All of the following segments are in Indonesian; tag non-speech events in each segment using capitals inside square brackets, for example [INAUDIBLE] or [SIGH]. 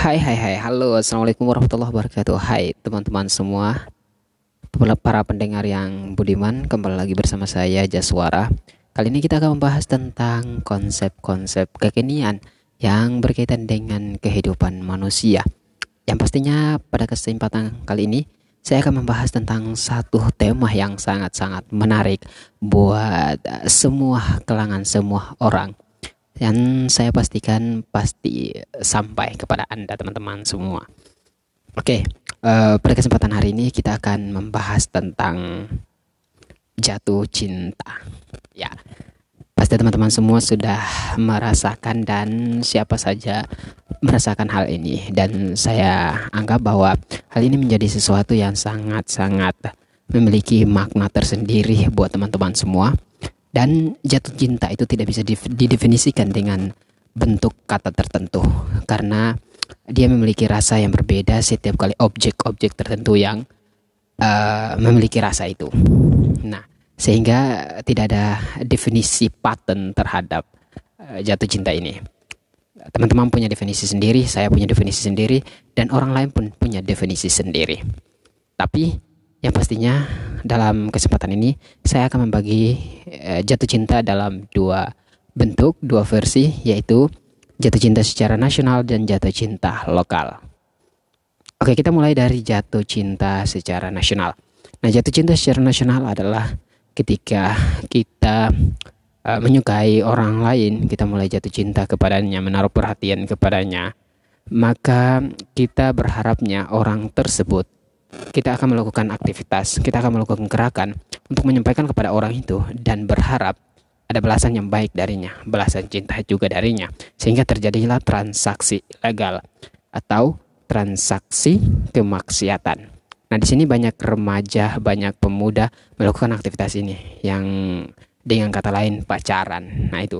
Hai hai hai. Halo assalamualaikum warahmatullahi wabarakatuh. Hai teman-teman semua. Para pendengar yang budiman Kembali lagi bersama saya Jaswara. Kali ini kita akan membahas tentang konsep-konsep kekinian Yang berkaitan dengan kehidupan manusia. Yang pastinya pada kesempatan kali ini Saya akan membahas tentang satu tema yang sangat-sangat menarik Buat semua kelangan semua orang dan saya pastikan pasti sampai kepada Anda teman-teman semua. Oke, uh, pada kesempatan hari ini kita akan membahas tentang jatuh cinta. Ya, pasti teman-teman semua sudah merasakan dan siapa saja merasakan hal ini dan saya anggap bahwa hal ini menjadi sesuatu yang sangat-sangat memiliki makna tersendiri buat teman-teman semua dan jatuh cinta itu tidak bisa didefinisikan dengan bentuk kata tertentu karena dia memiliki rasa yang berbeda setiap kali objek-objek tertentu yang uh, memiliki rasa itu. Nah, sehingga tidak ada definisi paten terhadap uh, jatuh cinta ini. Teman-teman punya definisi sendiri, saya punya definisi sendiri, dan orang lain pun punya definisi sendiri. Tapi yang pastinya dalam kesempatan ini saya akan membagi eh, jatuh cinta dalam dua bentuk, dua versi yaitu jatuh cinta secara nasional dan jatuh cinta lokal. Oke, kita mulai dari jatuh cinta secara nasional. Nah, jatuh cinta secara nasional adalah ketika kita uh, menyukai orang lain, kita mulai jatuh cinta kepadanya, menaruh perhatian kepadanya, maka kita berharapnya orang tersebut kita akan melakukan aktivitas, kita akan melakukan gerakan untuk menyampaikan kepada orang itu dan berharap ada belasan yang baik darinya, belasan cinta juga darinya, sehingga terjadilah transaksi legal atau transaksi kemaksiatan. Nah, di sini banyak remaja, banyak pemuda melakukan aktivitas ini yang dengan kata lain pacaran. Nah, itu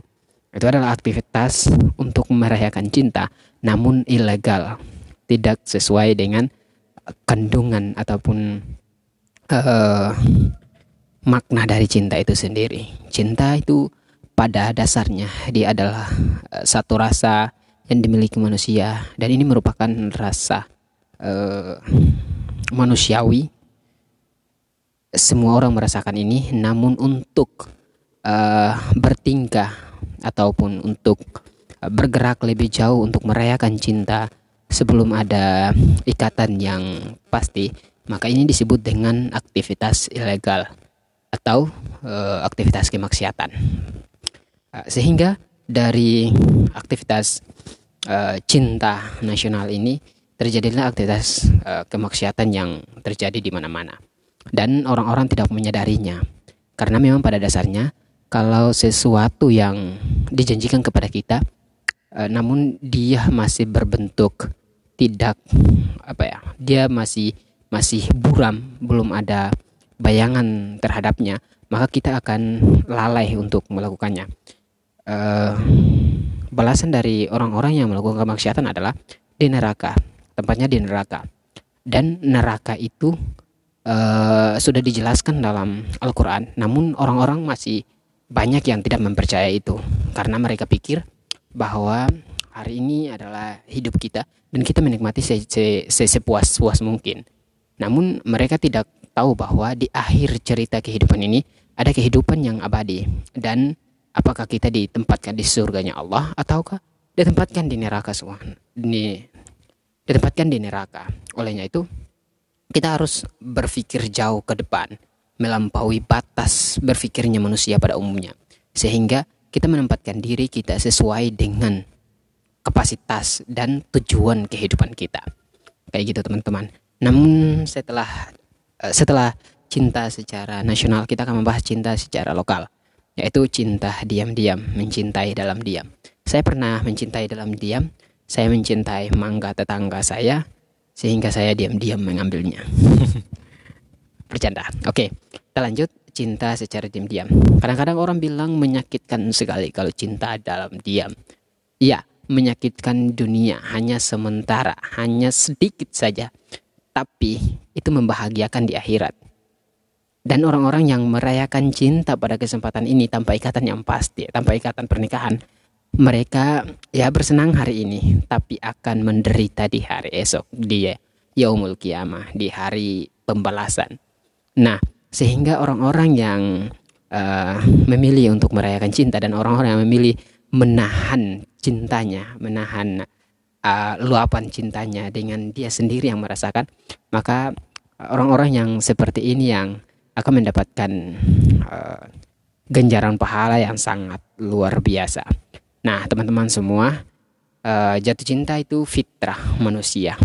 itu adalah aktivitas untuk merayakan cinta namun ilegal, tidak sesuai dengan kandungan ataupun uh, makna dari cinta itu sendiri. Cinta itu pada dasarnya dia adalah uh, satu rasa yang dimiliki manusia dan ini merupakan rasa uh, manusiawi. Semua orang merasakan ini, namun untuk uh, bertingkah ataupun untuk bergerak lebih jauh untuk merayakan cinta sebelum ada ikatan yang pasti, maka ini disebut dengan aktivitas ilegal atau e, aktivitas kemaksiatan. Eh, sehingga dari aktivitas e, cinta nasional ini terjadilah aktivitas e, kemaksiatan yang terjadi di mana-mana dan orang-orang tidak menyadarinya karena memang pada dasarnya kalau sesuatu yang dijanjikan kepada kita namun dia masih berbentuk tidak apa ya dia masih masih buram belum ada bayangan terhadapnya maka kita akan lalai untuk melakukannya. Uh, balasan dari orang-orang yang melakukan kemaksiatan adalah di neraka tempatnya di neraka. Dan neraka itu uh, sudah dijelaskan dalam Al-Quran namun orang-orang masih banyak yang tidak mempercayai itu karena mereka pikir bahwa hari ini adalah hidup kita dan kita menikmati se se se sepuas-puas mungkin. Namun mereka tidak tahu bahwa di akhir cerita kehidupan ini ada kehidupan yang abadi dan apakah kita ditempatkan di surganya Allah ataukah ditempatkan di neraka Subhan di ditempatkan di neraka. Olehnya itu kita harus berpikir jauh ke depan, melampaui batas berpikirnya manusia pada umumnya sehingga kita menempatkan diri kita sesuai dengan kapasitas dan tujuan kehidupan kita. Kayak gitu teman-teman. Namun setelah uh, setelah cinta secara nasional kita akan membahas cinta secara lokal yaitu cinta diam-diam, mencintai dalam diam. Saya pernah mencintai dalam diam, saya mencintai mangga tetangga saya sehingga saya diam-diam mengambilnya. [LAUGHS] Bercanda. Oke, kita lanjut cinta secara diam-diam. Kadang-kadang orang bilang menyakitkan sekali kalau cinta dalam diam. Iya, menyakitkan dunia hanya sementara, hanya sedikit saja, tapi itu membahagiakan di akhirat. Dan orang-orang yang merayakan cinta pada kesempatan ini tanpa ikatan yang pasti, tanpa ikatan pernikahan, mereka ya bersenang hari ini tapi akan menderita di hari esok dia yaumul kiamah di hari pembalasan nah sehingga orang-orang yang uh, memilih untuk merayakan cinta dan orang-orang yang memilih menahan cintanya menahan uh, luapan cintanya dengan dia sendiri yang merasakan maka orang-orang yang seperti ini yang akan mendapatkan uh, ganjaran pahala yang sangat luar biasa Nah, teman-teman semua, uh, jatuh cinta itu fitrah manusia.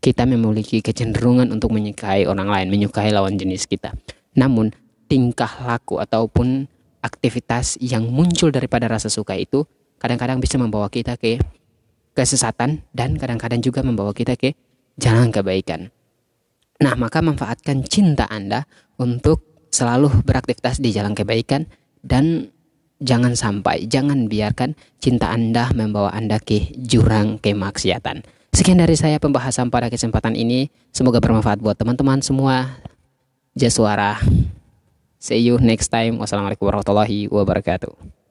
Kita memiliki kecenderungan untuk menyukai orang lain, menyukai lawan jenis kita. Namun, tingkah laku ataupun aktivitas yang muncul daripada rasa suka itu kadang-kadang bisa membawa kita ke kesesatan dan kadang-kadang juga membawa kita ke jalan kebaikan. Nah, maka manfaatkan cinta Anda untuk selalu beraktivitas di jalan kebaikan dan Jangan sampai, jangan biarkan cinta Anda membawa Anda ke jurang kemaksiatan. Sekian dari saya pembahasan pada kesempatan ini. Semoga bermanfaat buat teman-teman semua. Jaswara. See you next time. Wassalamualaikum warahmatullahi wabarakatuh.